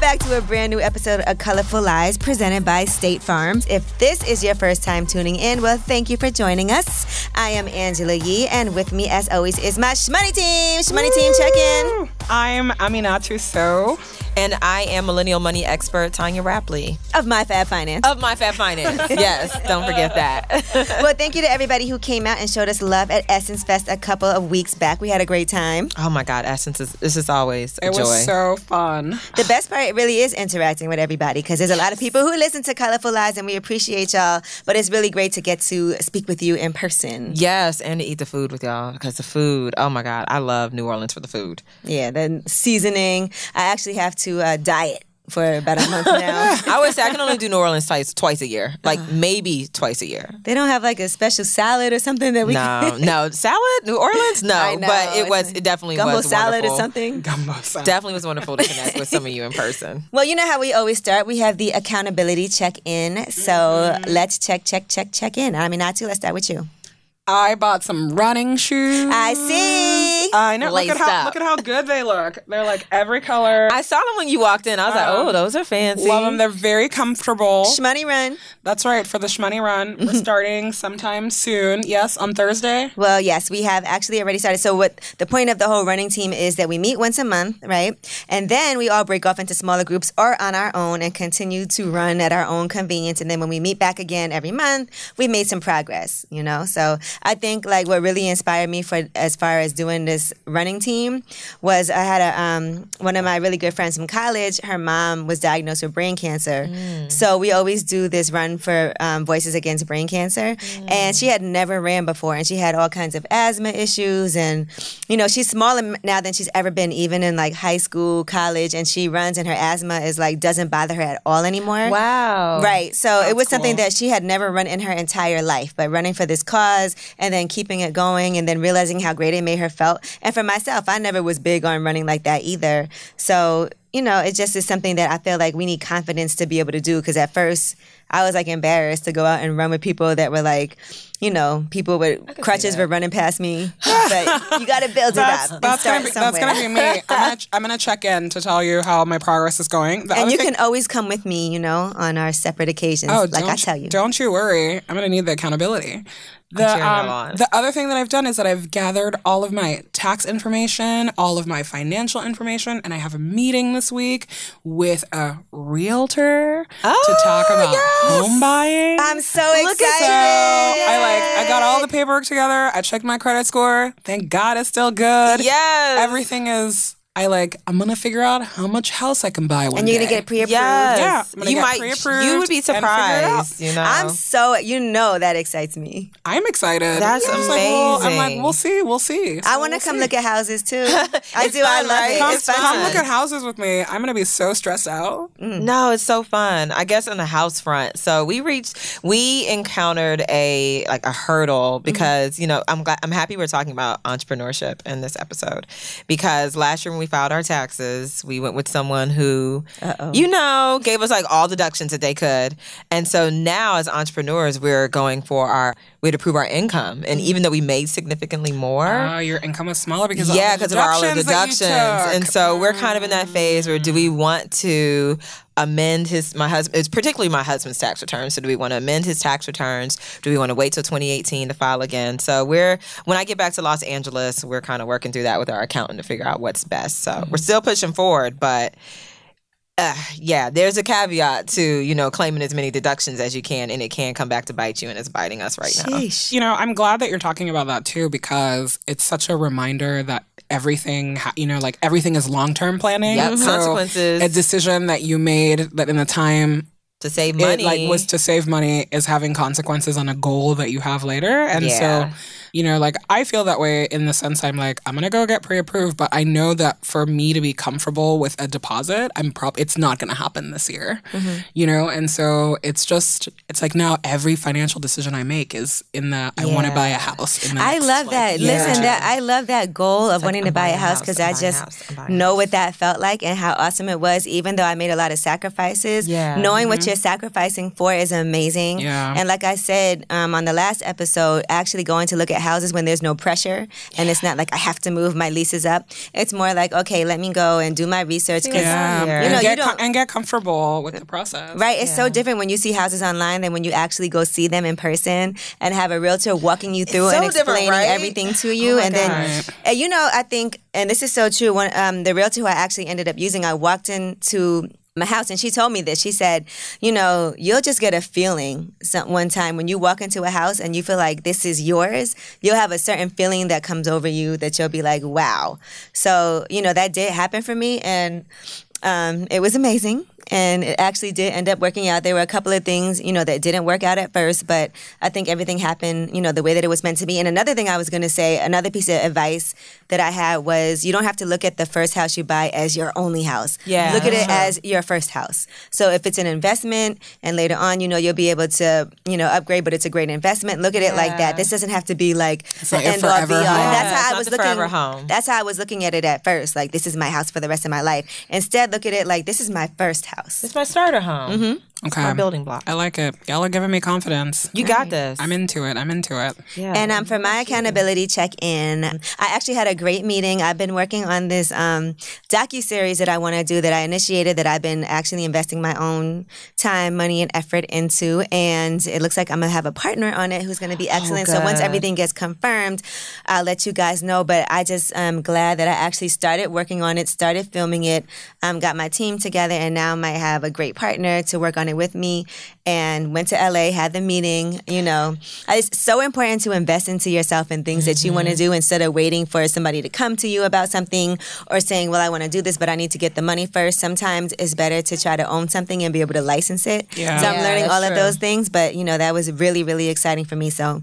back to a brand new episode of Colorful Lives presented by State Farms. If this is your first time tuning in, well, thank you for joining us. I am Angela Yee, and with me, as always, is my Shmoney team. Shmoney team, check in. I'm Aminatou Sow. And I am millennial money expert Tanya Rapley of My Fab Finance. Of My Fab Finance. yes, don't forget that. well, thank you to everybody who came out and showed us love at Essence Fest a couple of weeks back. We had a great time. Oh my God, Essence is this is always a it joy. was so fun. The best part really is interacting with everybody because there's a lot of people who listen to Colorful Lives and we appreciate y'all. But it's really great to get to speak with you in person. Yes, and to eat the food with y'all because the food. Oh my God, I love New Orleans for the food. Yeah, the seasoning. I actually have to uh, diet for about a month now. I would say I can only do New Orleans twice twice a year, like uh, maybe twice a year. They don't have like a special salad or something that we. No, no salad, New Orleans, no. know, but it was it definitely gumbo was salad wonderful. or something. Gumbo salad definitely was wonderful to connect with some of you in person. Well, you know how we always start. We have the accountability check in. So mm-hmm. let's check, check, check, check in. Aminatou, let's start with you. I bought some running shoes. I see. I know. Look at how up. look at how good they look. They're like every color. I saw them when you walked in. I was like, Um, oh, those are fancy. Love them. They're very comfortable. Shmoney run. That's right. For the Shmoney Run, we're starting sometime soon. Yes, on Thursday. Well, yes, we have actually already started. So, what the point of the whole running team is that we meet once a month, right? And then we all break off into smaller groups or on our own and continue to run at our own convenience. And then when we meet back again every month, we've made some progress, you know? So, I think like what really inspired me for as far as doing this running team was I had a um, one of my really good friends from college. Her mom was diagnosed with brain cancer, so we always do this run for um, Voices Against Brain Cancer, and she had never ran before, and she had all kinds of asthma issues, and you know she's smaller now than she's ever been, even in like high school, college, and she runs, and her asthma is like doesn't bother her at all anymore. wow. Right. So it was something that she had never run in her entire life, but running for this cause and then keeping it going and then realizing how great it made her felt. And for myself, I never was big on running like that either. So, you know, it just is something that I feel like we need confidence to be able to do because at first I was like embarrassed to go out and run with people that were like, you know, people with crutches were running past me. but you got to build it That's up. that's gonna be that's gonna be me. I'm gonna I'm gonna check in to tell you how my progress is going. The And you thing- can always come with me, you know, on our separate occasions, Oh, like I tell you. Don't you worry. I'm gonna need the accountability. The, um, the other thing that I've done is that I've gathered all of my tax information, all of my financial information, and I have a meeting this week with a realtor to talk about home buying. I'm so Look excited. at I like I got all the paperwork together. I checked my credit score. Thank God it's still good. Yes. Everything is I like I'm gonna figure out how much house I can buy one and you're gonna day. get pre-approved. Yes. Yeah, I'm gonna you get might. pre-approved You would be and figure it out. surprised. You know. I'm so you know that excites me. I'm excited. That's I'm like, well, I'm like, amazing. we'll see, we'll see. I want to we'll come see. look at houses too. I It's do. I fun, love right? it. Come, It's fun. come look at houses with me. I'm gonna be so stressed out. Mm. No, it's so fun. I guess on the house front. So we reached, we encountered a like a hurdle mm-hmm. because you know I'm glad I'm happy we're talking about entrepreneurship in this episode because last year when we filed our taxes, we went with someone who, you know, gave us like all deductions that they could, and so now as entrepreneurs we're going for our we had to prove our income, and mm-hmm. even though we made significantly more, Oh, your income was smaller because yeah, because all of all the the deductions. deductions. that you And so we're kind of in that phase where do we mm. want to amend his my husband it's particularly my husband's tax returns. So do we want to amend his tax returns? Do we want to wait till 2018 to file again? So we're when I get back to Los Angeles, we're kind of working through that with our accountant to figure out what's best. So we're mm-hmm. still pushing forward, but uh, yeah, there's a caveat to you know claiming as many deductions as you can, and it can come back to bite you, and it's biting us right now. You know, I'm glad that you're talking about that too because it's such a reminder that everything, ha- you know, like everything is long term planning. Yep, So consequences. A decision that you made that in the time To save it money, like was to save money is having consequences on a goal that you have later. And Yeah. so, you know, like I feel that way in the sense I'm like, I'm gonna go get pre-approved, but I know that for me to be comfortable with a deposit, I'm prob it's not gonna happen this year. Mm-hmm. You know, and so it's just it's like now every financial decision I make is in the I wanna buy a house. In the I next, love like, that. year Listen, two. that I love that goal of wanting to I'm buy a house house, because I'm I buying a just house, I'm buying a know what that felt like and how awesome it was. Even though I made a lot of sacrifices, Yeah. knowing what you're sacrificing for is amazing. Yeah. And like I said um, on the last episode, actually going to look at at houses when there's no pressure and it's not like I have to move my leases up. It's more like okay, let me go and do my research because Yeah, here. you know and, you get com- don't. and get comfortable with the process. Right, it's so different when you see houses online than when you actually go see them in person and have a realtor walking you through so and explaining right? everything to you. my and then, and you know, I think, and this is so true. When um, the realtor who I actually ended up using, I walked into my house and she told me this. She said, you know, you'll just get a feeling some, one time when you walk into a house and you feel like this is yours, you'll have a certain feeling that comes over you that you'll be like, wow. So, you know, that did happen for me and um, it was amazing. And it actually did end up working out. There were a couple of things, you know, that didn't work out at first, but I think everything happened, you know, the way that it was meant to be. And another thing I was going to say, another piece of advice that I had was you don't have to look at the first house you buy as your only house. Yeah, Look at it as your first house. So if it's an investment and later on, you know, you'll be able to, you know, upgrade, but it's a great investment. Look at it like that. This doesn't have to be like the not your end all be all. forever home. That's Yeah, how I was looking. home. That's how I was looking at it at first. Like this is my house for the rest of my life. Instead, look at it like this is my first house. It's my starter home. Mm-hmm. Okay. My building block. I like it. Y'all are giving me confidence. You got this. I'm into it. I'm into it. yeah. And um, for my accountability check in, I actually had a great meeting. I've been working on this um, docu series that I want to do that I initiated that I've been actually investing my own time, money, and effort into. And it looks like I'm gonna have a partner on it who's gonna be excellent. so once everything gets confirmed, I'll let you guys know. But I just am glad that I actually started working on it, started filming it, um, got my team together, and now I might have a great partner to work on it with me. And went to LA, had the meeting. You know, it's so important to invest into yourself and things that you want to mm-hmm. do instead of waiting for somebody to come to you about something or saying, "Well, I want to do this, but I need to get the money first. Sometimes it's better to try to own something and be able to license it. Yeah. So I'm Yeah, learning that's all of those things. But you know, that was really, really exciting for me. So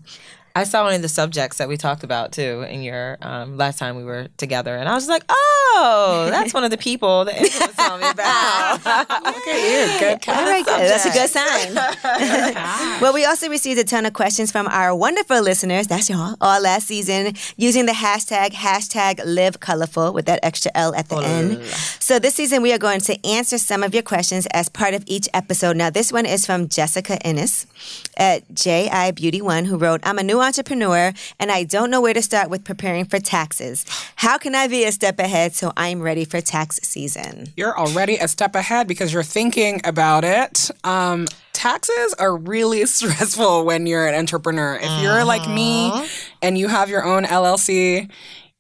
I saw one of the subjects that we talked about too in your um, last time we were together, and I was like, "Oh, that's one of the people that Angela was telling me about." You. Good All right, good. That's a good sign. well, we also received a ton of questions from our wonderful listeners, that's y'all, all last season, using the hashtag, hashtag live colorful with that extra L at the end. So this season, we are going to answer some of your questions as part of each episode. Now, this one is from Jessica Innes at JI Beauty One, who wrote, I'm a new entrepreneur and I don't know where to start with preparing for taxes. How can I be a step ahead so I'm ready for tax season? You're already a step ahead because you're thinking about it. Um, taxes are really stressful when you're an entrepreneur. If you're like me and you have your own LLC,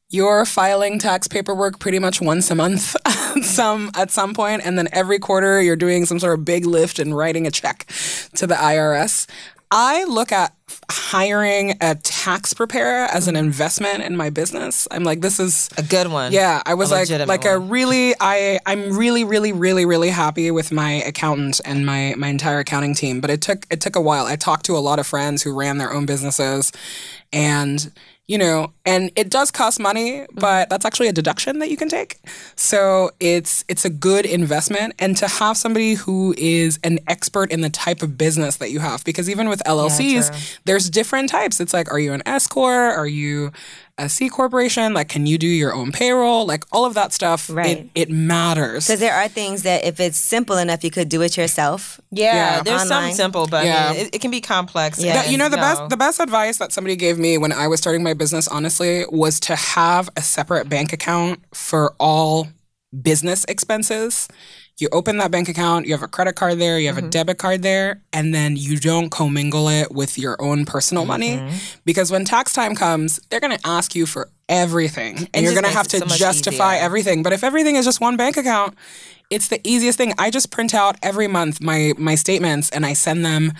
you're filing tax paperwork pretty much once a month some at some point and then every quarter you're doing some sort of big lift and writing a check to the IRS. I look at hiring a tax preparer as an investment in my business. I'm like this is a good one. yeah, I was A like like a really I I'm really really really really happy with my accountant and my my entire accounting team, but it took it took a while. I talked to a lot of friends who ran their own businesses and you know, and it does cost money, mm-hmm. but that's actually a deduction that you can take. So it's it's a good investment and to have somebody who is an expert in the type of business that you have because even with LLCs, there's different types. It's like are you an S corp? Are you a C corporation? Like can you do your own payroll? Like all of that stuff Right. it, it matters. Because there are things that if it's simple enough, you could do it yourself. yeah. Yeah. There's Online. some simple, but Yeah. I mean, it, it can be complex. Yeah. That- you know and, the best the best advice that somebody gave me when I was starting my business honestly was to have a separate bank account for all business expenses. You open that bank account, you have a credit card there, you have a mm-hmm. debit card there, and then you don't commingle it with your own personal mm-hmm. money because when tax time comes, they're going to ask you for everything and It you're going to have to so justify easier. everything. But if everything is just one bank account, it's the easiest thing. I just print out every month my my statements and I send them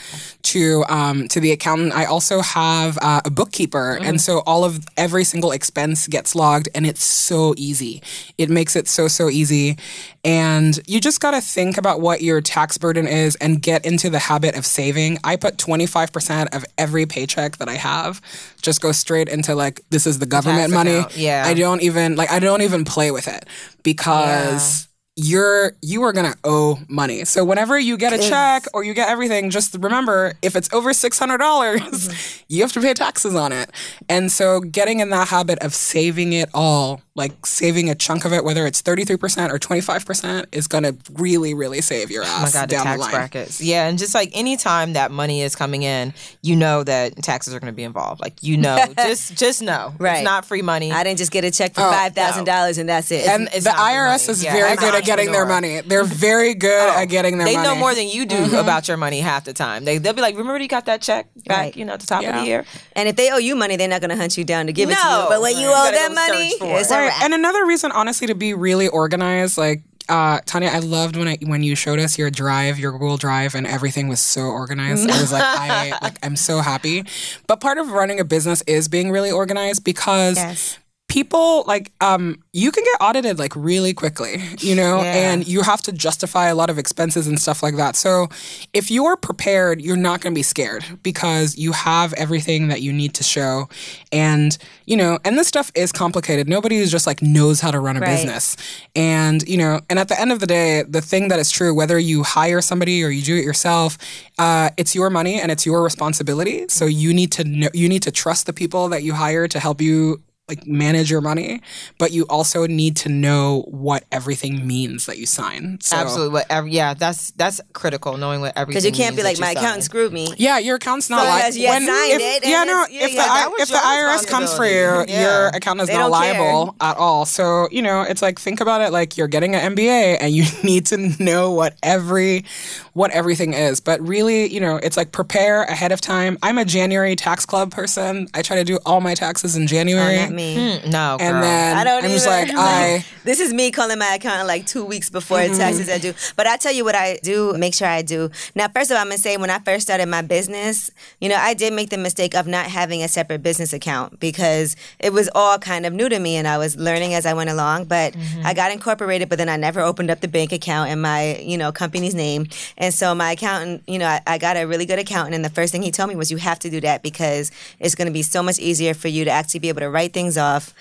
to um, to the accountant. I also have uh, a bookkeeper, and so all of every single expense gets logged, and it's so easy. It makes it so so easy, and you just got to think about what your tax burden is and get into the habit of saving. I put twenty five percent of every paycheck that I have just go straight into like this is the government money. account, yeah. I don't even like I don't even play with it because you're you are gonna owe money. So whenever you get a check or you get everything, just remember if it's over six hundred dollars, Mm-hmm. you have to pay taxes on it. And so getting in that habit of saving it all like saving a chunk of it, whether it's 33% or 25%, is going to really, really save your Oh ass my God, the down tax the line. brackets. Yeah, and just like anytime that money is coming in, you know that taxes are going to be involved. Like you know, just just know, Right. It's not free money. I didn't just get a check for oh, five thousand dollars and that's it. Oh, And It's the IRS is Yeah, very good at getting their money. They're very good oh. at getting their they money. know more than you do mm-hmm. about your money half the time. They they'll be like, "Remember you got that check back, Right. you know, at the top of the year." And if they owe you money, they're not going to hunt you down to give it to you. But when you Right. owe them money, search for it's it. a Right. And another reason, honestly, to be really organized, like uh, Tanya, I loved when I when you showed us your drive, your Google Drive, and everything was so organized. I was like, I like, I'm so happy. But part of running a business is being really organized because Yes. People like um you can get audited like really quickly you know Yeah. and you have to justify a lot of expenses and stuff like that. So if you're prepared you're not going to be scared because you have everything that you need to show. And you know and this stuff is complicated. Nobody who's just like knows how to run a Right. business. And you know and at the end of the day the thing that is true whether you hire somebody or you do it yourself uh, it's your money and it's your responsibility. So you need to know you need to trust the people that you hire to help you like manage your money, but you also need to know what everything means that you sign. So, Absolutely, whatever. Yeah, that's that's critical. Knowing what everything. Because you can't be like, my you accountant screwed me. Yeah, your accountant's not So liable. as you signed it, yeah, no. yeah, if yeah, the that I- if the IRS comes for you. Yeah. your accountant's They not don't care. liable at all. So you know, it's like think about it like you're getting an MBA and you need to know what every what everything is. But really, you know, it's like prepare ahead of time. I'm a January tax club person. I try to do all my taxes in January. Not me. Mm, no, and girl. then I don't I'm just either. like I This is me calling my accountant like two weeks before Mm-hmm. taxes are due. But I tell you what I do, make sure I do. Now, first of all, I'm gonna say when I first started my business, you know, I did make the mistake of not having a separate business account because it was all kind of new to me and I was learning as I went along. But Mm-hmm. I got incorporated, but then I never opened up the bank account in my, you know, company's name. And so my accountant, you know, I, I got a really good accountant, and the first thing he told me was you have to do that because it's gonna be so much easier for you to actually be able to write things off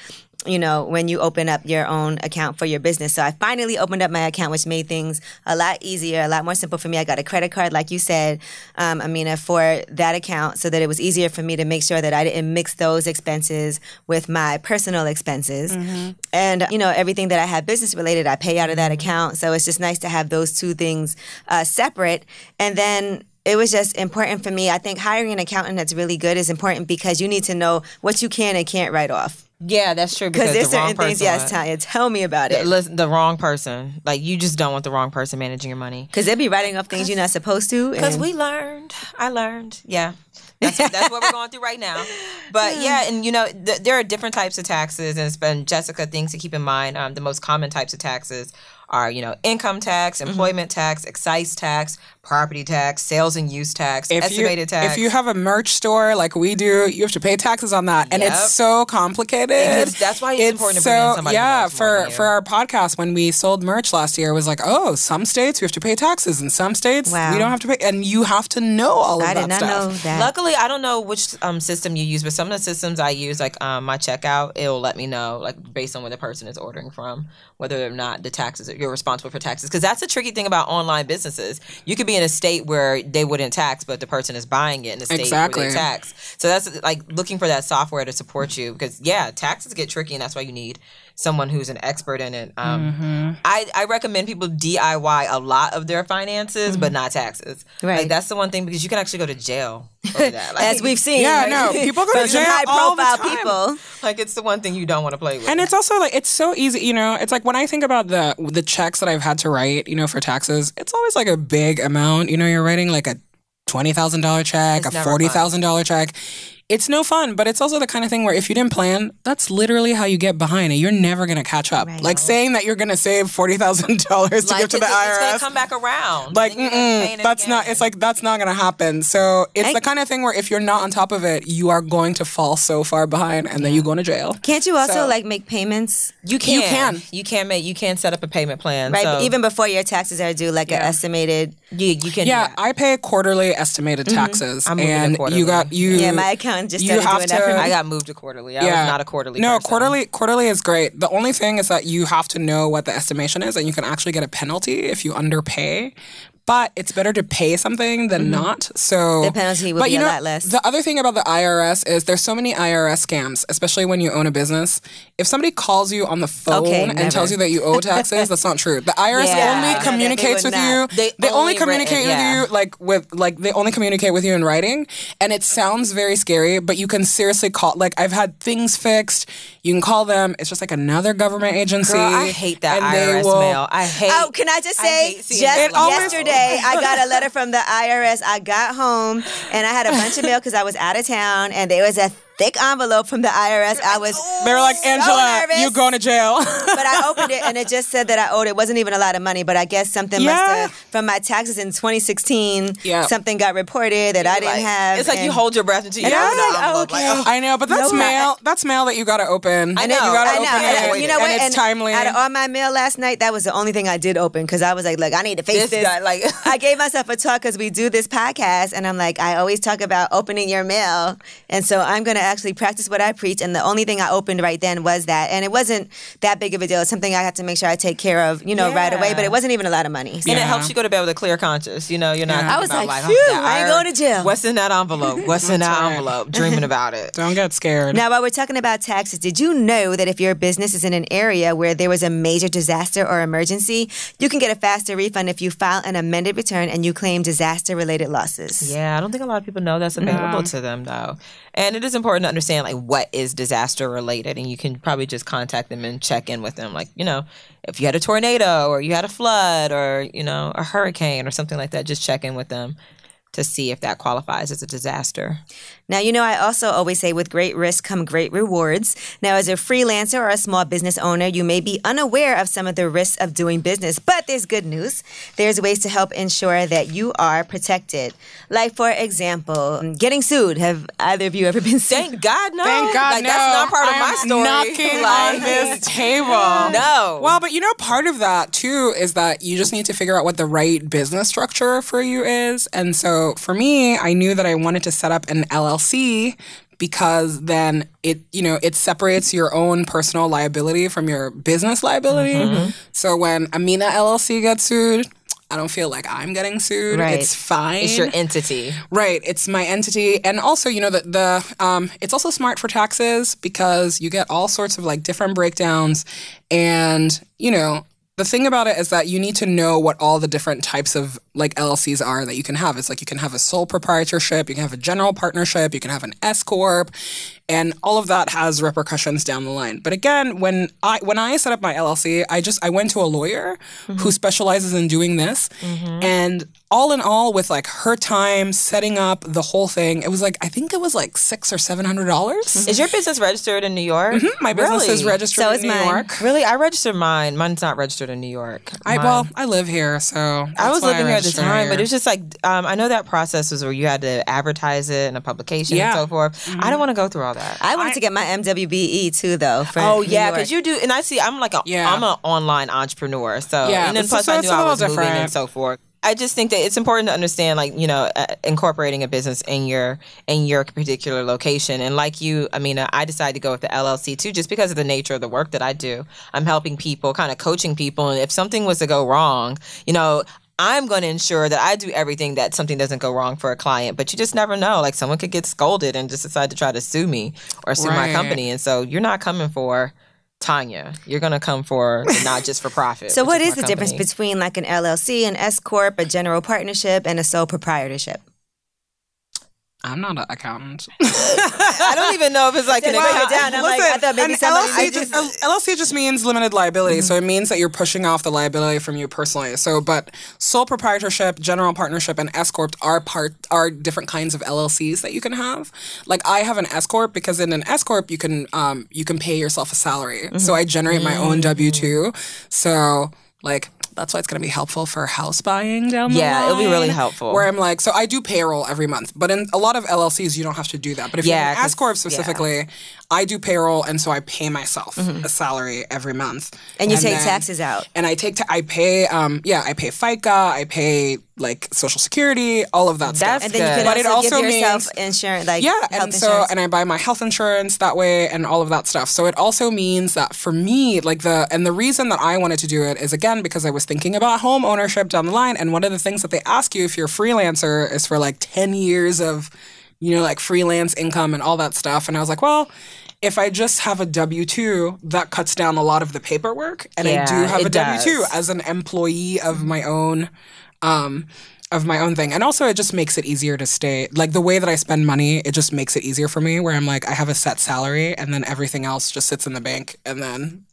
you know, when you open up your own account for your business. So I finally opened up my account, which made things a lot easier, a lot more simple for me. I got a credit card, like you said, um, Amina, for that account so that it was easier for me to make sure that I didn't mix those expenses with my personal expenses. And, you know, everything that I have business related, I pay out of that account. So it's just nice to have those two things uh, separate. And then it was just important for me. I think hiring an accountant that's really good is important because you need to know what you can and can't write off. yeah, that's true. Because there's the certain things, yes, Tanya, tell me about it. Listen, the wrong person. Like you just don't want the wrong person managing your money. Because they'll be writing off things you're not supposed to. Because and- we learned. I learned. Yeah. That's, that's what we're going through right now. But yeah, and you know, th- there are different types of taxes, and it's been Jessica things to keep in mind. Um, the most common types of taxes are, you know, income tax, Mm-hmm. employment tax, excise tax, property tax, sales and use tax, if you, estimated tax. if you have a merch store like we do, you have to pay taxes on that, and it's so complicated. Because that's why it's important to bring in somebody yeah. For for our podcast, when we sold merch last year, it was like, oh, some states we have to pay taxes, and some states Wow. we don't have to pay, and you have to know all of I that did not stuff. know that. Luckily, I don't know which um, system you use, but some of the systems I use, like um, my checkout, it'll let me know, like based on where the person is ordering from, whether or not the taxes you're responsible for taxes. Because that's the tricky thing about online businesses. You could be in a state where they wouldn't tax, but the person is buying it in a state Exactly. where they tax. So that's like looking for that software to support you. Because yeah, taxes get tricky, and that's why you need someone who's an expert in it. Um, Mm-hmm. I, I recommend people DIY a lot of their finances, but not taxes. Right. Like that's the one thing because you can actually go to jail that. Like, As we've seen. Yeah, no, people go to jail high all the profile time. people. like it's the one thing you don't want to play with. And it's also like it's so easy, you know. It's like when I think about the the checks that I've had to write, you know, for taxes, it's always like a big amount. You know, you're writing like a twenty thousand dollar check, It's a forty thousand dollar check. It's no fun, but it's also the kind of thing where if you didn't plan, that's literally how you get behind it. You're never gonna catch up. Right. Like saying that you're gonna save forty thousand dollars to Like, give to the it's, it's gonna IRS. come back around. like that's not it's like that's not gonna happen so it's I- the kind of thing where if you're not on top of it you are going to fall so far behind and then you go into jail Can't you also So- like make payments? you can. you can. You can make. You can set up a payment plan. Right, So even before your taxes are due, like an estimated. you, you can. Yeah, do. I pay quarterly estimated mm-hmm. taxes, I'm and you got you. Yeah, my accountant just you have doing that for to- I got moved to quarterly. I yeah, was not a quarterly. No, person. quarterly quarterly is great. The only thing is that you have to know what the estimation is, and you can actually get a penalty if you underpay. But it's better to pay something than not. So Mm-hmm. The penalty would but be you a know, lot less. The other thing about the IRS is there's so many IRS scams, especially when you own a business. If somebody calls you on the phone Okay, and never. tells you that you owe taxes, that's not true. The IRS Yeah. only No, they communicates would with you. They They, only only communicate written, yeah. with you like with like they only communicate with you in writing, and it sounds very scary. But you can seriously call. Like I've had things fixed. You can call them. It's just like another government agency. Girl, I hate that and they IRS will- mail. I hate. Oh, can I just I say, hate seeing just that. Yesterday, I got a letter from the IRS. I got home and I had a bunch of mail because I was out of town, and there was a thick envelope from the IRS. I was They were like, so Angela, nervous. you going to jail. but I opened it and it just said that I owed. It wasn't even a lot of money, but I guess something must have from my taxes in 2016. Yeah. Something got reported that I didn't Like, have. It's like you hold your breath until you And I open was the like, oh, envelope. Like, oh, I know, but that's No, mail. That's mail that you got to open. I know. You gotta I know. open And, it. you know what? And it's timely. Out of all my mail last night, that was the only thing I did open because I was like, look, I need to face This this. guy, like- I gave myself a talk because we do this podcast, and I'm like, I always talk about opening your mail, and so I'm going to actually practice what I preach. And the only thing I opened right then was that, and it wasn't that big of a deal. It's something I have to make sure I take care of, you know, right away. But it wasn't even a lot of money. So- And it helps you go to bed with a clear conscience. You know, you're not. Yeah. I was about, like, oh, phew, I ain't going to jail. What's in that envelope? What's in that right. envelope? Dreaming about it. Don't get scared. Now, while we're talking about taxes, did you know that if your business is in an area where there was a major disaster or emergency, you can get a faster refund if you file an amended return and you claim disaster related losses? Yeah, I don't think a lot of people know that's available to them though. And it is important to understand like what is disaster related and you can probably just contact them and check in with them like, you know, if you had a tornado or you had a flood or, you know, a hurricane or something like that, just check in with them to see if that qualifies as a disaster. Now, you know, I also always say with great risk come great rewards. Now, as a freelancer or a small business owner, you may be unaware of some of the risks of doing business, but there's good news. There's ways to help ensure that you are protected. Like, for example, getting sued. Have either of you ever been sued? Thank God no. Thank God, like, no. That's not part of I my story. Knocking Like, on this table. No. Well, but you know, part of that too is that you just need to figure out what the right business structure for you is. And so for me, I knew that I wanted to set up an LLC because then it, you know, it separates your own personal liability from your business liability. Mm-hmm. So when Amina LLC gets sued, I don't feel like I'm getting sued. Right. It's fine. it's your entity. Right, it's my entity, and also you know the the um, it's also smart for taxes because you get all sorts of like different breakdowns, and you know the thing about it is that you need to know what all the different types of like LLCs are that you can have. It's like you can have a sole proprietorship, you can have a general partnership, you can have an S corp, and all of that has repercussions down the line. But again, when I when I set up my LLC, I just I went to a lawyer who mm-hmm. specializes in doing this, mm-hmm. and all in all, with like her time setting up the whole thing, it was like I think it was like six or seven hundred dollars. Mm-hmm. Is your business registered in New York? My business is registered So in is New mine. York. Really? I registered mine. Mine's not registered in New York. I Mine- well, I live here, so I was why living here at the time, but it was just like um, I know that process was where you had to advertise it in a publication Yeah. and so forth. I don't want to go through all that. I wanted to get my MWBE too, though. Oh yeah, because you do, and I see. I'm like a, Yeah. I'm an online entrepreneur, so Yeah, and then plus so I knew I was moving and so forth. I just think that it's important to understand, like you know, uh, incorporating a business in your in your particular location. And like you, I mean, I decided to go with the LLC too, just because of the nature of the work that I do. I'm helping people, kind of coaching people, and if something was to go wrong, you know. I'm going to ensure that I do everything that something doesn't go wrong for a client, but you just never know. Like someone could get scolded and just decide to try to sue me or sue my company, and so you're not coming for Tanya. You're going to come for not just for profit. So, what is, is the difference between like an LLC, an S corp, a general partnership, and a sole proprietorship? I'm not an accountant. I don't even know if it's like an Break account- down. I'm like, I thought maybe an somebody LLC, did just, this. LLC just means limited liability, so it means that you're pushing off the liability from you personally. So, but sole proprietorship, general partnership, and S corp are part are different kinds of LLCs that you can have. Like I have an S corp because in an S corp you can um you can pay yourself a salary. So I generate my own W two. So like. That's why it's going to be helpful for house buying down the Yeah, line. it'll be really helpful. Where I'm like, so I do payroll every month, but in a lot of LLCs, you don't have to do that. But if Yeah, you have an S corp specifically, I do payroll, and so I pay myself a salary every month. Mm-hmm. And you take taxes out. And I take, ta- I pay, um, yeah, I pay FICA, I pay like Social Security, all of that That's stuff. And then you can But it also, also give yourself means- insurance, like yeah, and so insurance. and I buy my health insurance that way and all of that stuff. So it also means that for me, like the and the reason that I wanted to do it is again because I was thinking about home ownership down the line. And one of the things that they ask you if you're a freelancer is for like 10 years of, you know, like freelance income and all that stuff. And I was like, well, if I just have a W 2, that cuts down a lot of the paperwork. And I do have a W 2 as an employee of my own. Um, of my own thing. And also, it just makes it easier to stay. Like the way that I spend money, it just makes it easier for me where I'm like, I have a set salary and then everything else just sits in the bank. And then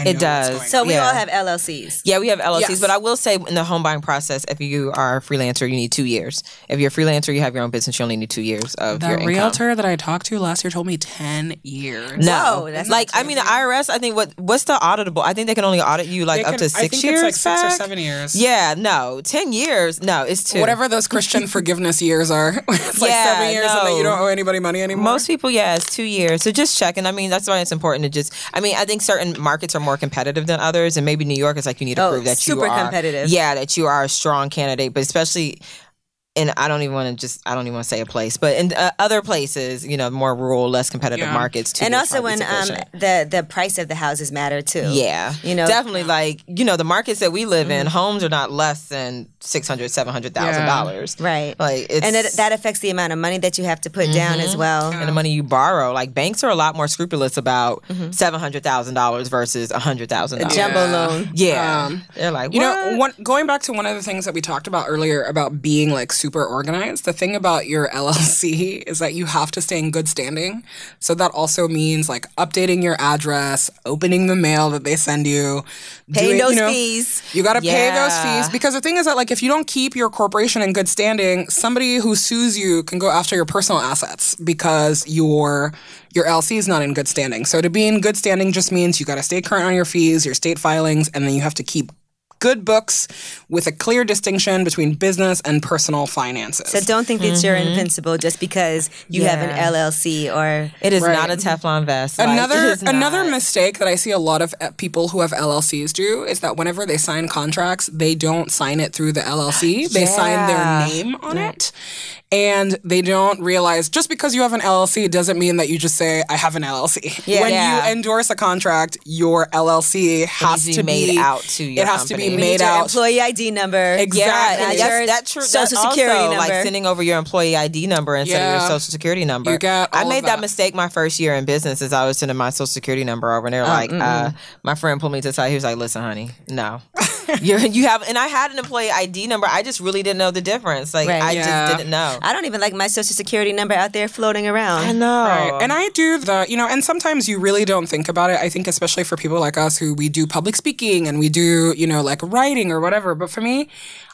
It what's does. So we Yeah. all have LLCs. Yeah, we have LLCs, Yes. but I will say in the home buying process, if you are a freelancer, you need two years. If you're a freelancer, you have your own business, you only need two years of The your income. realtor that I talked to last year told me 10 years. No, Whoa, that's like I mean, the IRS. I think what what's the auditable? I think they can only audit you like They up can- to six I think years. it's like six or seven years. Yeah, no, ten years. No, it's two. Whatever those Christian forgiveness years are. it's like Yeah, seven years and then you don't owe anybody money anymore. Most people, yeah, it's two years. So just check. And I mean, that's why it's important to just. I mean, I think certain markets are more competitive than others, and maybe New York is like you need to Oh, prove that you super are competitive. Yeah, that you are a strong candidate, but especially. And I don't even want to just I don't even want to say a place, but in uh, other places, you know, more rural, less competitive Yeah. markets. Two And also when um, the the price of the houses matter too. Yeah. You know, definitely like, you know, the markets that we live Mm. in, homes are not less than six hundred, seven hundred thousand dollars. Right. Like it's and it, that affects the amount of money that you have to put down as well. and the money you borrow. Like banks are a lot more scrupulous about Mm-hmm. seven hundred thousand dollars versus a hundred thousand A dollars. jumbo loan. Yeah. Um, They're like, You know, one, going back to one of the things that we talked about earlier about being like super organized, the thing about your LLC is that you have to stay in good standing. So that also means like updating your address, opening the mail that they send you, Paying doing- those you know, fees. You got to pay those fees because the thing is that like if you don't keep your corporation in good standing, somebody who sues you can go after your personal assets because your your LLC is not in good standing. So to be in good standing just means you got to stay current on your fees, your state filings, and then you have to keep good books with a clear distinction between business and personal finances. So don't think that you're invincible just because you have an LLC or it is Right. not a Teflon vest. Like, Another is not. another mistake that I see a lot of uh, people who have LLCs do is that whenever they sign contracts, they don't sign it through the LLC. They sign their name on it. And they don't realize just because you have an LLC doesn't mean that you just say I have an LLC. Yeah. when Yeah. you endorse a contract, your LLC has to be made out to your It has to company. Be We need made your out. employee ID number. Exactly. Yeah, Not your that's that true. social that security also, number. like sending over your employee ID number instead of your social security number. You got I made of that. that. mistake my first year in business as I was sending my social security number over, and they're like, uh, my friend pulled me to the side. He was like, "Listen, honey, no, you you have." And I had an employee ID number. I just really didn't know the difference. Like Right. I Yeah. just didn't know. I don't even like my social security number out there floating around. I know. Right. And I do the, you know, and sometimes you really don't think about it. I think, especially for people like us who we do public speaking and we do, you know, like writing or whatever. But for me,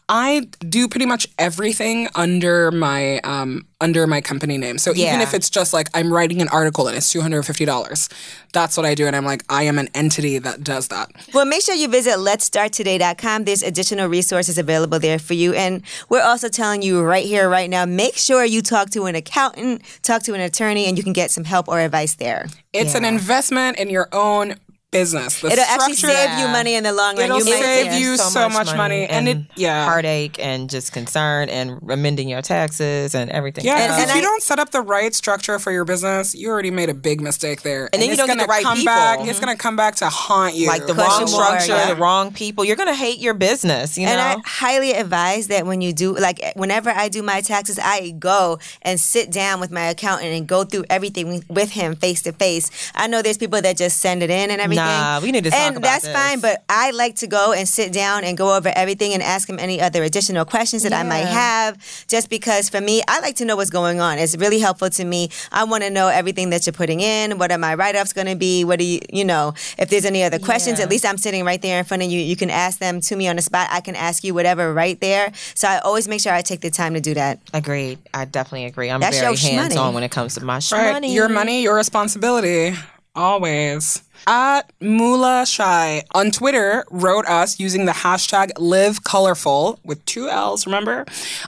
I do pretty much everything under my um, under my company name. So even Yeah. if it's just like I'm writing an article and it's two hundred and fifty dollars, that's what I do, and I'm like I am an entity that does that. Well, make sure you visit letsstarttoday.com. There's additional resources available there for you. And we're also telling you right here, right now, make sure you talk to an accountant, talk to an attorney, and you can get some help or advice there. It's an investment in your own business. The It'll actually structure- save you money in the long run. It'll you might save you so much money, and it- yeah. heartache and just concern and amending your taxes and everything. Yeah, And- 'cause and if you I- don't set up the right structure for your business, you already made a big mistake there. And then you it's don't gonna the right come people. back. It's mm-hmm. gonna come back to haunt you. like the Cost wrong more, structure, yeah. the wrong people. You're gonna hate your business. You know. And I highly advise that when you do, like, whenever I do my taxes, I go and sit down with my accountant and go through everything with him face to face. I know there's people that just send it in and everything. Nah, we need to talk And about that's this. fine, but I like to go and sit down and go over everything and ask him any other additional questions that I might have. Just because for me, I like to know what's going on. It's really helpful to me. I want to know everything that you're putting in. What are my write offs going to be? What do you, you know, if there's any other questions, Yeah. at least I'm sitting right there in front of you. You can ask them to me on the spot. I can ask you whatever right there. So I always make sure I take the time to do that. Agreed. I definitely agree. I'm That's very your hands on when it comes to my right, money. your money, your responsibility, always. At Mula Shy on Twitter wrote us using the hashtag Live Colorful with two L's. Remember,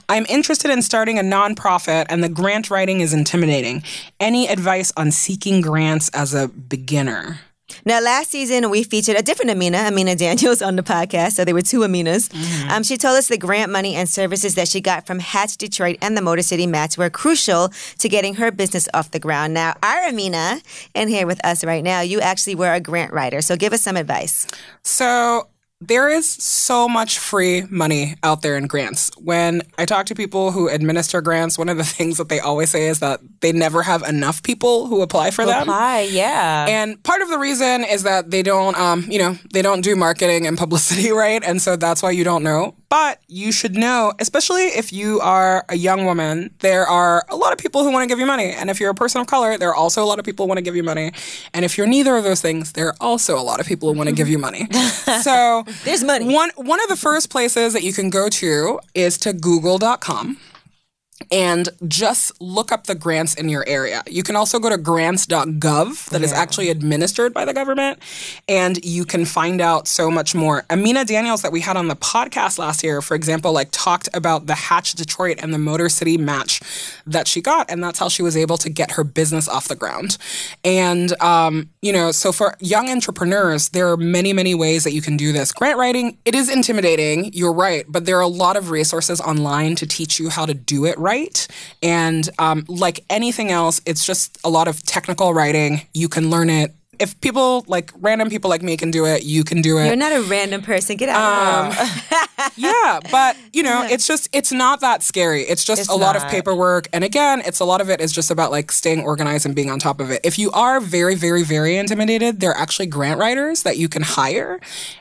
I'm interested in starting a nonprofit, and the grant writing is intimidating. Any advice on seeking grants as a beginner? Now, last season we featured a different Amina, Amina Daniels, on the podcast. So there were two Aminas. Um, she told us the grant money and services that she got from Hatch Detroit and the Motor City Match were crucial to getting her business off the ground. Now, our Amina, in here with us right now, you actually were a grant writer. So give us some advice. So there is so much free money out there in grants. When I talk to people who administer grants, one of the things that they always say is that they never have enough people who apply for them. Apply, yeah. And part of the reason is that they don't, um, you know, they don't do marketing and publicity right, and so that's why you don't know. But you should know, especially if you are a young woman, there are a lot of people who want to give you money, and if you're a person of color, there are also a lot of people who want to give you money, and if you're neither of those things, there are also a lot of people who want to give you money. so There's money. one one of the first places that you can go to is to google.com and just look up the grants in your area. You can also go to grants.gov that is actually administered by the government and you can find out so much more. Amina Daniels that we had on the podcast last year, for example, like talked about the Hatch Detroit and the Motor City match that she got and that's how she was able to get her business off the ground. And um, you know, so for young entrepreneurs, there are many many ways that you can do this. Grant writing, it is intimidating, you're right, but there are a lot of resources online to teach you how to do it right. And um, like anything else, it's just a lot of technical writing. You can learn it. If people like random people like me can do it, you can do it. You're not a random person. Get out of here. yeah, but you know, it's just it's not that scary. It's just It's a lot of paperwork, and again, it's a lot of it is just about like staying organized and being on top of it. If you are very, very, very intimidated, there are actually grant writers that you can hire,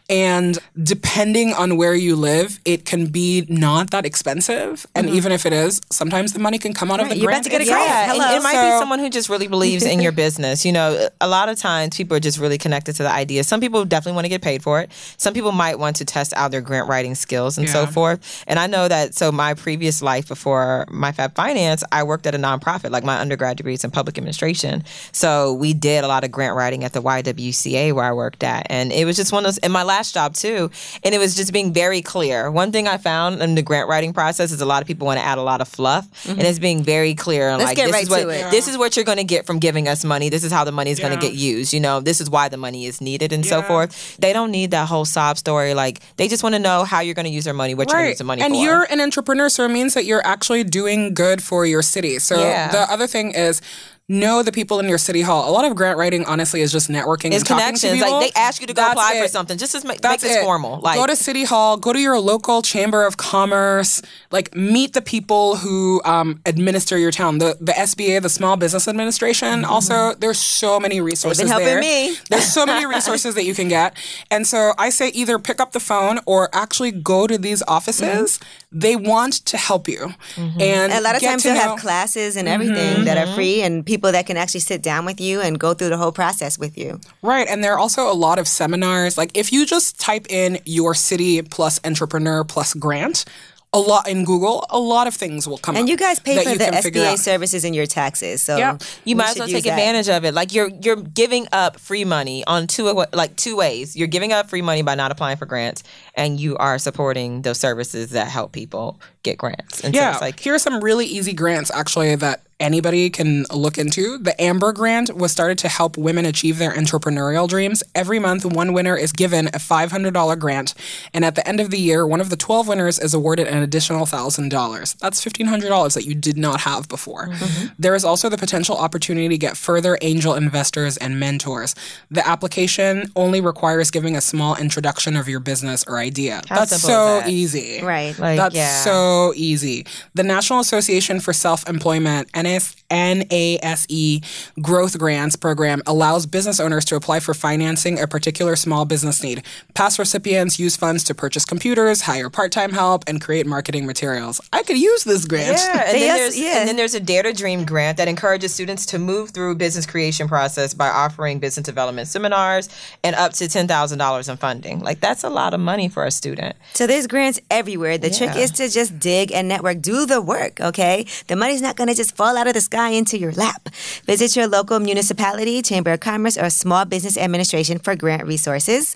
and depending on where you live, it can be not that expensive, and even if it is, sometimes the money can come out of the Mm-hmm. you're about grant. to get a grant. Yeah, and Hello. it might So- be someone who just really believes in your business. You know, a lot of times people are just really connected to the idea. Some people definitely want to get paid for it. Some people might want to test out their grant writing skills and so forth. And I know that. So my previous life before my Fab Finance, I worked at a nonprofit. Like my undergrad degree is in public administration. So we did a lot of grant writing at the YWCA where I worked at, and it was just one of those. And my last job too, and it was just being very clear. One thing I found in the grant writing process is a lot of people want to add a lot of fluff, mm-hmm. and it's being very clear. And Let's like get this right is what to it. this is what you're going to get from giving us money. This is how the money is gonna get used. You know, this is why the money is needed, and so forth. They don't need that whole sob story. Like they just want to know how you're going to use their money, what you're going to use the money for. and for. you're an entrepreneur, so it means that you're actually doing good for your city. So Yeah. the other thing is know the people in your city hall. A lot of grant writing, honestly, is just networking it's and talking to connections. Like they ask you to go That's apply for something. Just to make, make this it. formal. Like go to city hall, go to your local chamber of commerce, like meet the people who um, administer your town. The the SBA, the Small Business Administration. Mm-hmm. Also, there's so many resources helping there. me. There's so many resources that you can get, and so I say either pick up the phone or actually go to these offices. Mm-hmm. They want to help you, mm-hmm. and a lot of times they'll have classes and everything that are free and people that can actually sit down with you and go through the whole process with you. Right. And there are also a lot of seminars. Like if you just type in your city plus entrepreneur plus grant, a lot in Google, a lot of things will come up. And you guys pay for the SBA services in your taxes, so Yeah. You we might as well use take that. advantage of it. Like you're you're giving up free money on two like two ways. You're giving up free money by not applying for grants, and you are supporting those services that help people get grants. And so Yeah. it's like Here are some really easy grants actually that anybody can look into. The Amber Grant was started to help women achieve their entrepreneurial dreams. Every month, one winner is given a $500 grant. And at the end of the year, one of the 12 winners is awarded an additional $1,000. That's $1,500 that you did not have before. There is also the potential opportunity to get further angel investors and mentors. The application only requires giving a small introduction of your business or idea. That's so that? easy. Right. Like, That's yeah. so easy. The National Association for Self Employment, NS, NASE E Growth Grants Program, allows business owners to apply for financing a particular small business need. Past recipients use funds to purchase computers, hire part time help, and create marketing materials. I could use this grant. Yeah, and then, also- there's, yeah. and then there's a Dare to Dream grant that encourages students to move through business creation process by offering business development seminars and up to ten thousand dollars in funding. Like that's a lot of money for a student. So there's grants everywhere. The trick is to just dig and network. Do the work, okay? The money's not going to just fall out of the sky into your lap. Visit your local municipality, chamber of commerce, or small business administration for grant resources.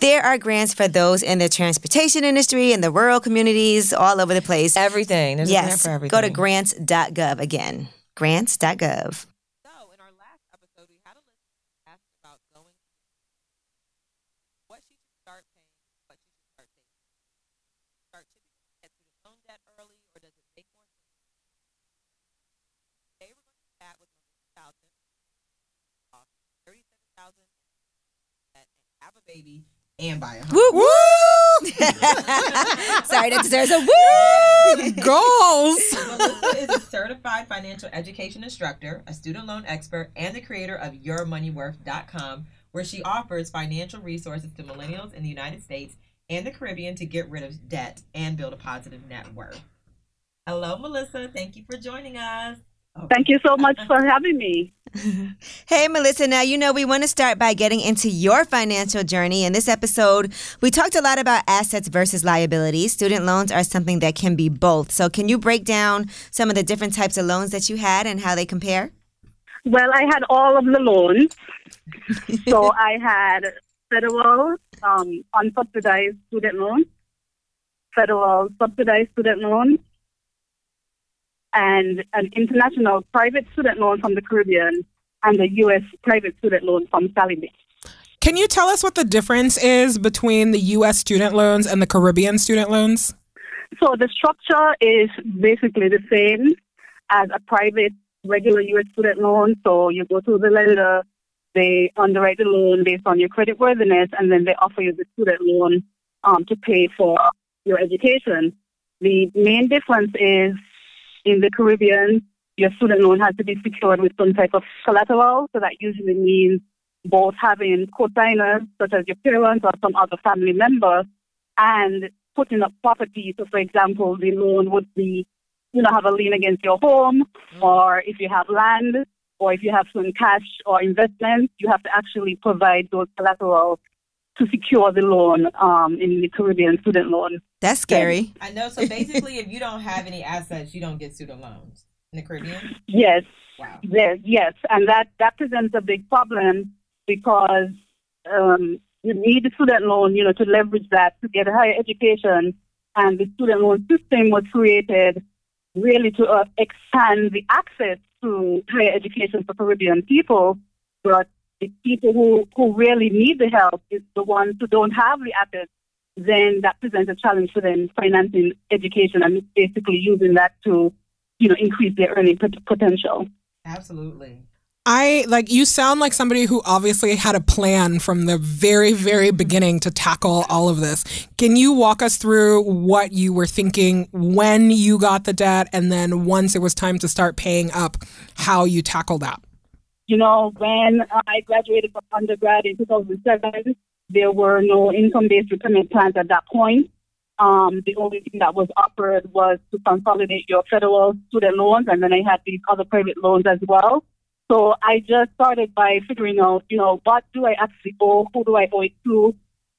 There are grants for those in the transportation industry, in the rural communities, all over the place. Everything. There's a grant yes. for everything. Go to grants.gov again. Grants.gov. So, in our last episode, we had a listener ask about going what she should start paying, what she should start saving. Start to get student loan debt early, or does it make more sense? Today, we're going to chat with Maria Fountain, thirty-seven thousand, and have a baby and buy a home. Woo! Sorry, that deserves a woo. Goals. Melissa is a certified financial education instructor, a student loan expert, and the creator of YourMoneyWorth.com, where she offers financial resources to millennials in the United States and the Caribbean to get rid of debt and build a positive net worth. Hello, Melissa. Thank you for joining us. Thank you so much for having me. Hey, Melissa. Now, you know, we want to start by getting into your financial journey. In this episode, we talked a lot about assets versus liabilities. Student loans are something that can be both. So, can you break down some of the different types of loans that you had and how they compare? Well, I had all of the loans. so I had federal um, unsubsidized student loans, federal subsidized student loans, and an international private student loan from the Caribbean and a U.S. private student loan from Sallie Mae. Can you tell us what the difference is between the U.S. student loans and the Caribbean student loans? So the structure is basically the same as a private regular U.S. student loan. So you go to the lender, they underwrite the loan based on your credit worthiness, and then they offer you the student loan um, to pay for your education. The main difference is in the Caribbean, your student loan has to be secured with some type of collateral. So that usually means both having co-signers, such as your parents or some other family member, and putting up property. So, for example, the loan would be, you know, have a lien against your home, mm. or if you have land, or if you have some cash or investments, you have to actually provide those collateral to secure the loan um, in the Caribbean student loan. That's scary. I know. So basically, if you don't have any assets, you don't get student loans in the Caribbean. Yes, Wow. yes, yes, and that that presents a big problem because um, you need a student loan, you know, to leverage that to get a higher education, and the student loan system was created really to uh, expand the access to higher education for Caribbean people, but the people who, who really need the help is the ones who don't have the assets, then that presents a challenge for them financing education and basically using that to, you know, increase their earning pot- potential. Absolutely. I like you sound like somebody who obviously had a plan from the very, very beginning to tackle all of this. Can you walk us through what you were thinking when you got the debt and then once it was time to start paying up, how you tackled that? You know, when I graduated from undergrad in 2007, there were no income-based repayment plans at that point. Um, the only thing that was offered was to consolidate your federal student loans, and then I had these other private loans as well. So I just started by figuring out, you know, what do I actually owe? Who do I owe it to?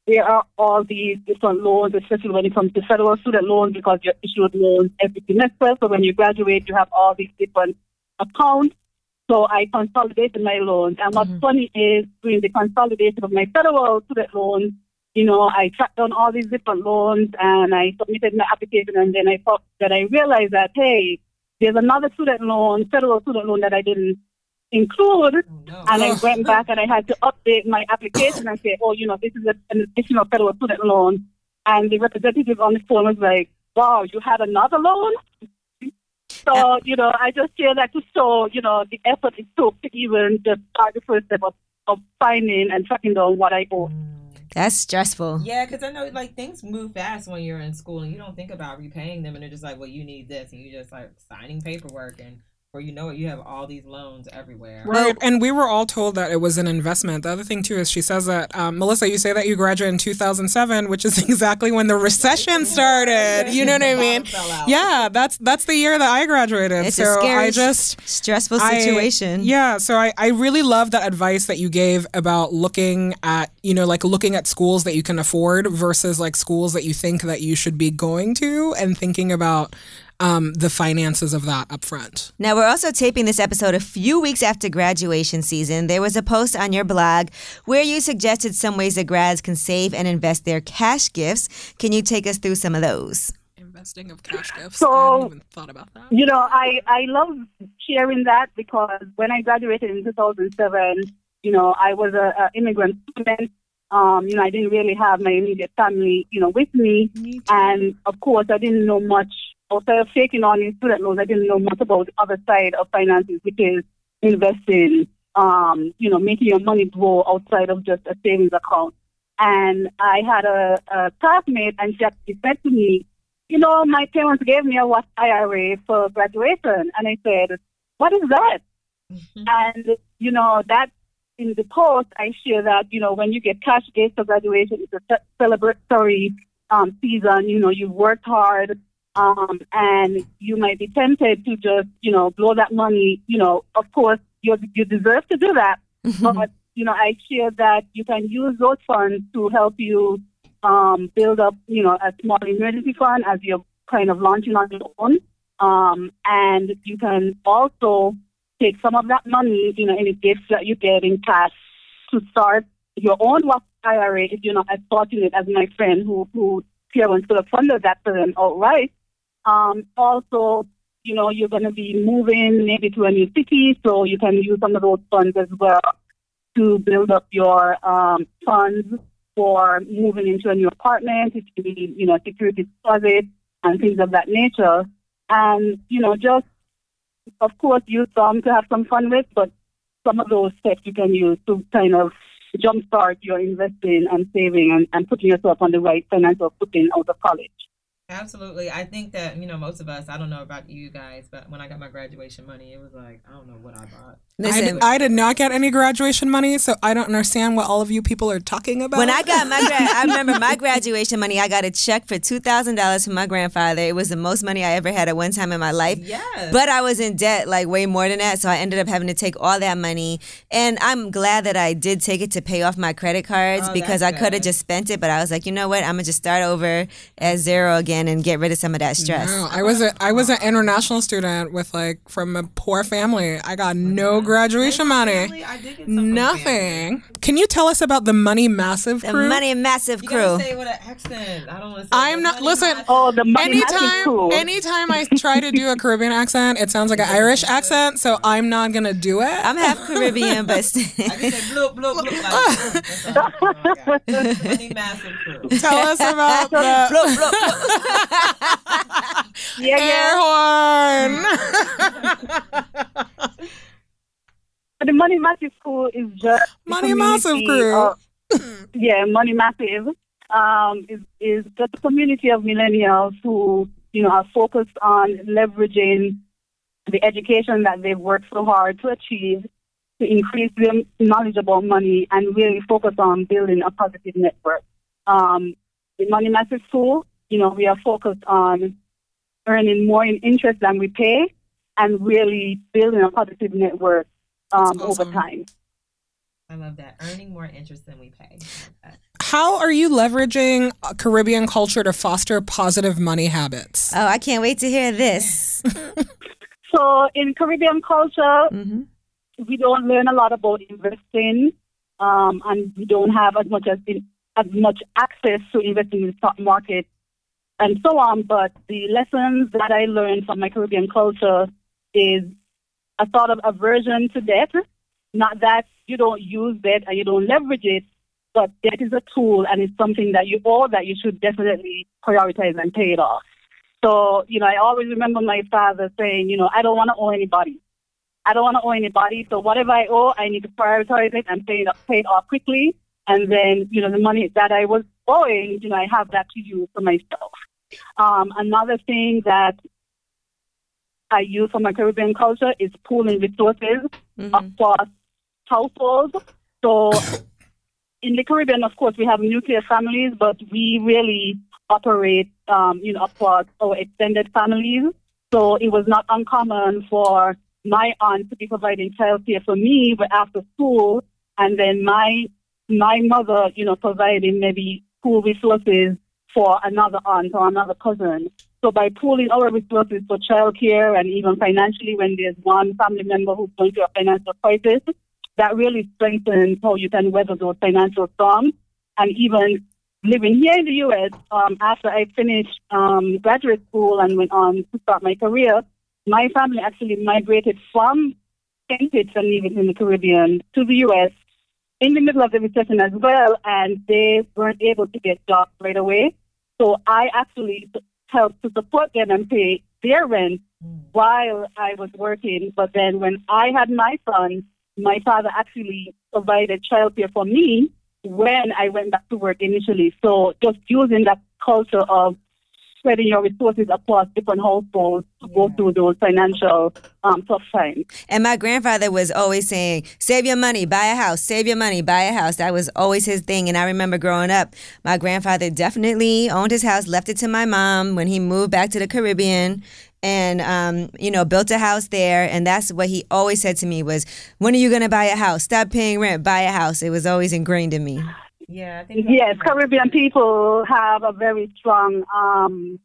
There are all these different loans, especially when it comes to federal student loans, because you're issued loans every semester. So when you graduate, you have all these different accounts. So I consolidated my loans. And what's funny is during the consolidation of my federal student loans, you know, I tracked down all these different loans and I submitted my application and then I thought that I realized that, hey, there's another student loan, federal student loan that I didn't include. Oh, no. And I went back and I had to update my application and say, oh, you know, this is an additional federal student loan. And the representative on the phone was like, wow, you had another loan? So, you know, I just share that to show, you know, the effort it took to even just start the first step of, of finding and tracking down what I owe. That's stressful. Yeah, because I know like things move fast when you're in school and you don't think about repaying them, and they're just like, well, you need this, and you just like signing paperwork, and before you know it, you have all these loans everywhere. Right. And we were all told that it was an investment. The other thing, too, is she says that, um, Melissa, you say that you graduated in 2007, which is exactly when the recession started. You know what I mean? Yeah, that's that's the year that I graduated. It's so a scary, I just. stressful I- situation. yeah, so I, I really love that advice that you gave about looking at, you know, like looking at schools that you can afford versus like schools that you think that you should be going to and thinking about um, the finances of that up front. Now, we're also taping this episode a few weeks after graduation season. There was a post on your blog where you suggested some ways that grads can save and invest their cash gifts. Can you take us through some of those? Investing of cash gifts. So- I hadn't even thought about that. You know, I, I love sharing that because when I graduated in 2007, you know, I was a, a immigrant student. Um, you know, I didn't really have my immediate family, you know, with me. And of course, I didn't know much of taking on student loans. I didn't know much about the other side of finances, which is investing, um, you know, making your money grow outside of just a savings account. And I had a, a classmate, and she actually said to me, "You know, my parents gave me a Roth IRA for graduation," and I said, "What is that?" And you know that in the post, I share that you know when you get cash gifts for graduation, it's a celebratory um, season. You know, you've worked hard, um, and you might be tempted to just you know blow that money. You know, of course, you you deserve to do that, but you know, I share that you can use those funds to help you um, build up, you know, a small emergency fund as you're kind of launching on your own. Um, and you can also take some of that money, you know, any gifts that you get in cash to start your own Roth IRA if you're not as fortunate as my friend who, who parents could have funded that for them outright. Um, also, you know, you're going to be moving maybe to a new city, so you can use some of those funds as well to build up your um, funds for moving into a new apartment. It can be, you know, security deposit and things of that nature. And, you know, just, of course, use some to have some fun with, but some of those steps you can use to kind of jumpstart your investing and saving and, and putting yourself on the right financial footing out of college. Absolutely. I think that, you know, most of us, I don't know about you guys, but when I got my graduation money, it was like, I don't know what I bought. I, Listen, d- I did not get any graduation money, so I don't understand what all of you people are talking about. when I got my, gra- I remember my graduation money. I got a check for two thousand dollars from my grandfather. It was the most money I ever had at one time in my life. Yes. But I was in debt, like way more than that. So I ended up having to take all that money. And I'm glad that I did take it to pay off my credit cards Oh, because I could have just spent it. But I was like, you know what? I'm gonna just start over at zero again and get rid of some of that stress. No, I was a I was an international student with like from a poor family. I got no graduation money. Really? I did get some from family. Nothing. Can you tell us about the Money Massive crew? The money massive You crew. gotta say it with an accent. I don't want to say I'm not- listen, Massive. Oh, the money massive anytime crew. anytime I try to do a Caribbean accent, it sounds like an Irish accent, so I'm not gonna do it. I'm half Caribbean, but I just said bloop, bloop, bloop. Like. Oh, my God. Money Massive crew. tell us about the Yeah, yeah. air horn. But the Money Massive School is just Money Massive Crew. of- yeah, Money Massive um, is is just a community of millennials who you know are focused on leveraging the education that they've worked so hard to achieve to increase their knowledge about money and really focus on building a positive network. Um, the Money Massive School, you know, we are focused on earning more in interest than we pay and really building a positive network um, awesome. over time. I love that. Earning more interest than we pay. How are you leveraging Caribbean culture to foster positive money habits? Oh, I can't wait to hear this. So in Caribbean culture, hmm we don't learn a lot about investing, um, and we don't have as much as in, as much access to investing in the stock market and so on. But the lessons that I learned from my Caribbean culture is a sort of aversion to debt. Not that you don't use debt and you don't leverage it, but debt is a tool and it's something that you owe that you should definitely prioritize and pay it off. So, you know, I always remember my father saying, you know, I don't want to owe anybody. I don't want to owe anybody. So whatever I owe, I need to prioritize it and pay it, pay it off quickly. And then, you know, the money that I was owing, you know, I have that to use for myself. Um, another thing that I use for my Caribbean culture is pooling resources Mhm. across households. So in the Caribbean, of course, we have nuclear families, but we really operate, um, you know, across our extended families. So it was not uncommon for my aunt to be providing childcare for me after school, and then my my mother, you know, providing maybe school resources for another aunt or another cousin. So by pooling our resources for childcare and even financially when there's one family member who's going through a financial crisis, that really strengthens how you can weather those financial storms. And even living here in the U.S., um, after I finished um, graduate school and went on to start my career, my family actually migrated from St. Kitts and Nevis in the Caribbean to the U.S. in the middle of the recession as well, and they weren't able to get jobs right away. So I actually helped to support them and pay their rent mm. while I was working. But then when I had my son, my father actually provided childcare for me when I went back to work initially. So just using that culture of spreading your resources across different households to go through those financial um, tough times. And my grandfather was always saying, save your money, buy a house, save your money, buy a house. That was always his thing. And I remember growing up, my grandfather definitely owned his house, left it to my mom when he moved back to the Caribbean and um, you know built a house there and that's what he always said to me was when are you going to buy a house stop paying rent buy a house it was always ingrained in me Yeah, I think Yes, Caribbean people have a very strong, um,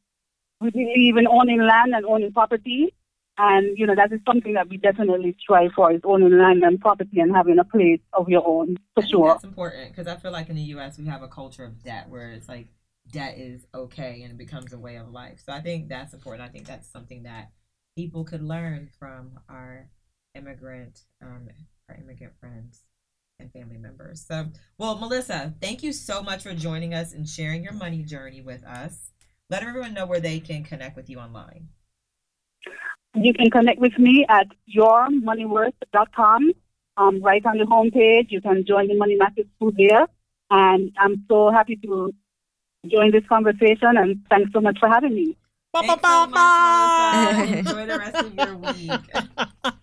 we believe in owning land and owning property. And, you know, that is something that we definitely strive for is owning land and property and having a place of your own, for sure. That's important because I feel like in the U.S. we have a culture of debt where it's like debt is okay and it becomes a way of life. So I think that's important. I think that's something that people could learn from our immigrant, um, our immigrant friends and family members. So, well, Melissa, thank you so much for joining us and sharing your money journey with us. Let everyone know where they can connect with you online. You can connect with me at yourmoneyworth.com. Um, right on the homepage, you can join the Money Matters School there. And I'm so happy to join this conversation and thanks so much for having me. Thanks so much, Melissa. Enjoy the rest of your week.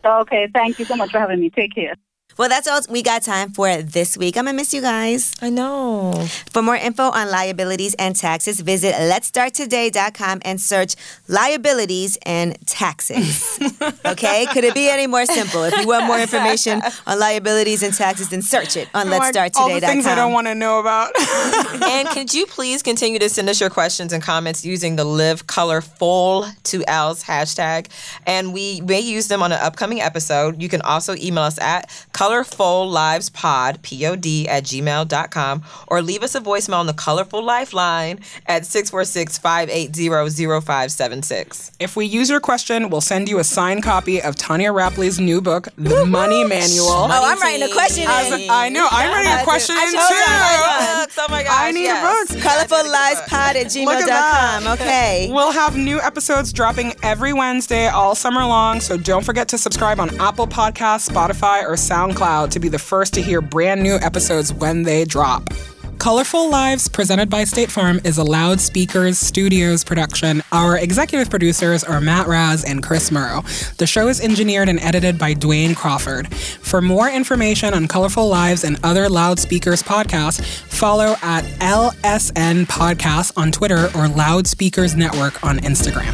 Okay, thank you so much for having me. Take care. Well that's all we got time for this week i'm gonna miss you guys I know. for more info on liabilities and taxes visit let'sstarttoday.com and search liabilities and taxes okay could it be any more simple if you want more information on liabilities and taxes then search it on All let'sstarttoday.com the things I don't want to know about. and could you please continue to send us your questions and comments using the Live Colorful to L's hashtag? And we may use them on an upcoming episode. You can also email us at colorfullivespod, P O D, at gmail.com, or leave us a voicemail on the Colorful Lifeline at 646-580-0576. if we use your question, we'll send you a signed copy of Tonya Rapley's new book, The Money Manual. oh i'm writing a question As in. a- I know, I'm writing a question in too. Books, oh my gosh, I need yes. a book. Colorful Lives Pod at gmail.com that. okay We'll have new episodes dropping every Wednesday all summer long, so don't forget to subscribe on Apple Podcasts, Spotify, or SoundCloud to be the first to hear brand new episodes when they drop. Colorful Lives, presented by State Farm, is a Loudspeakers Studios production. Our executive producers are Matt Raz and Chris Morrow. The show is engineered and edited by Dwayne Crawford. For more information on Colorful Lives and other Loudspeakers podcasts, follow at LSN Podcasts on Twitter or Loudspeakers Network on Instagram.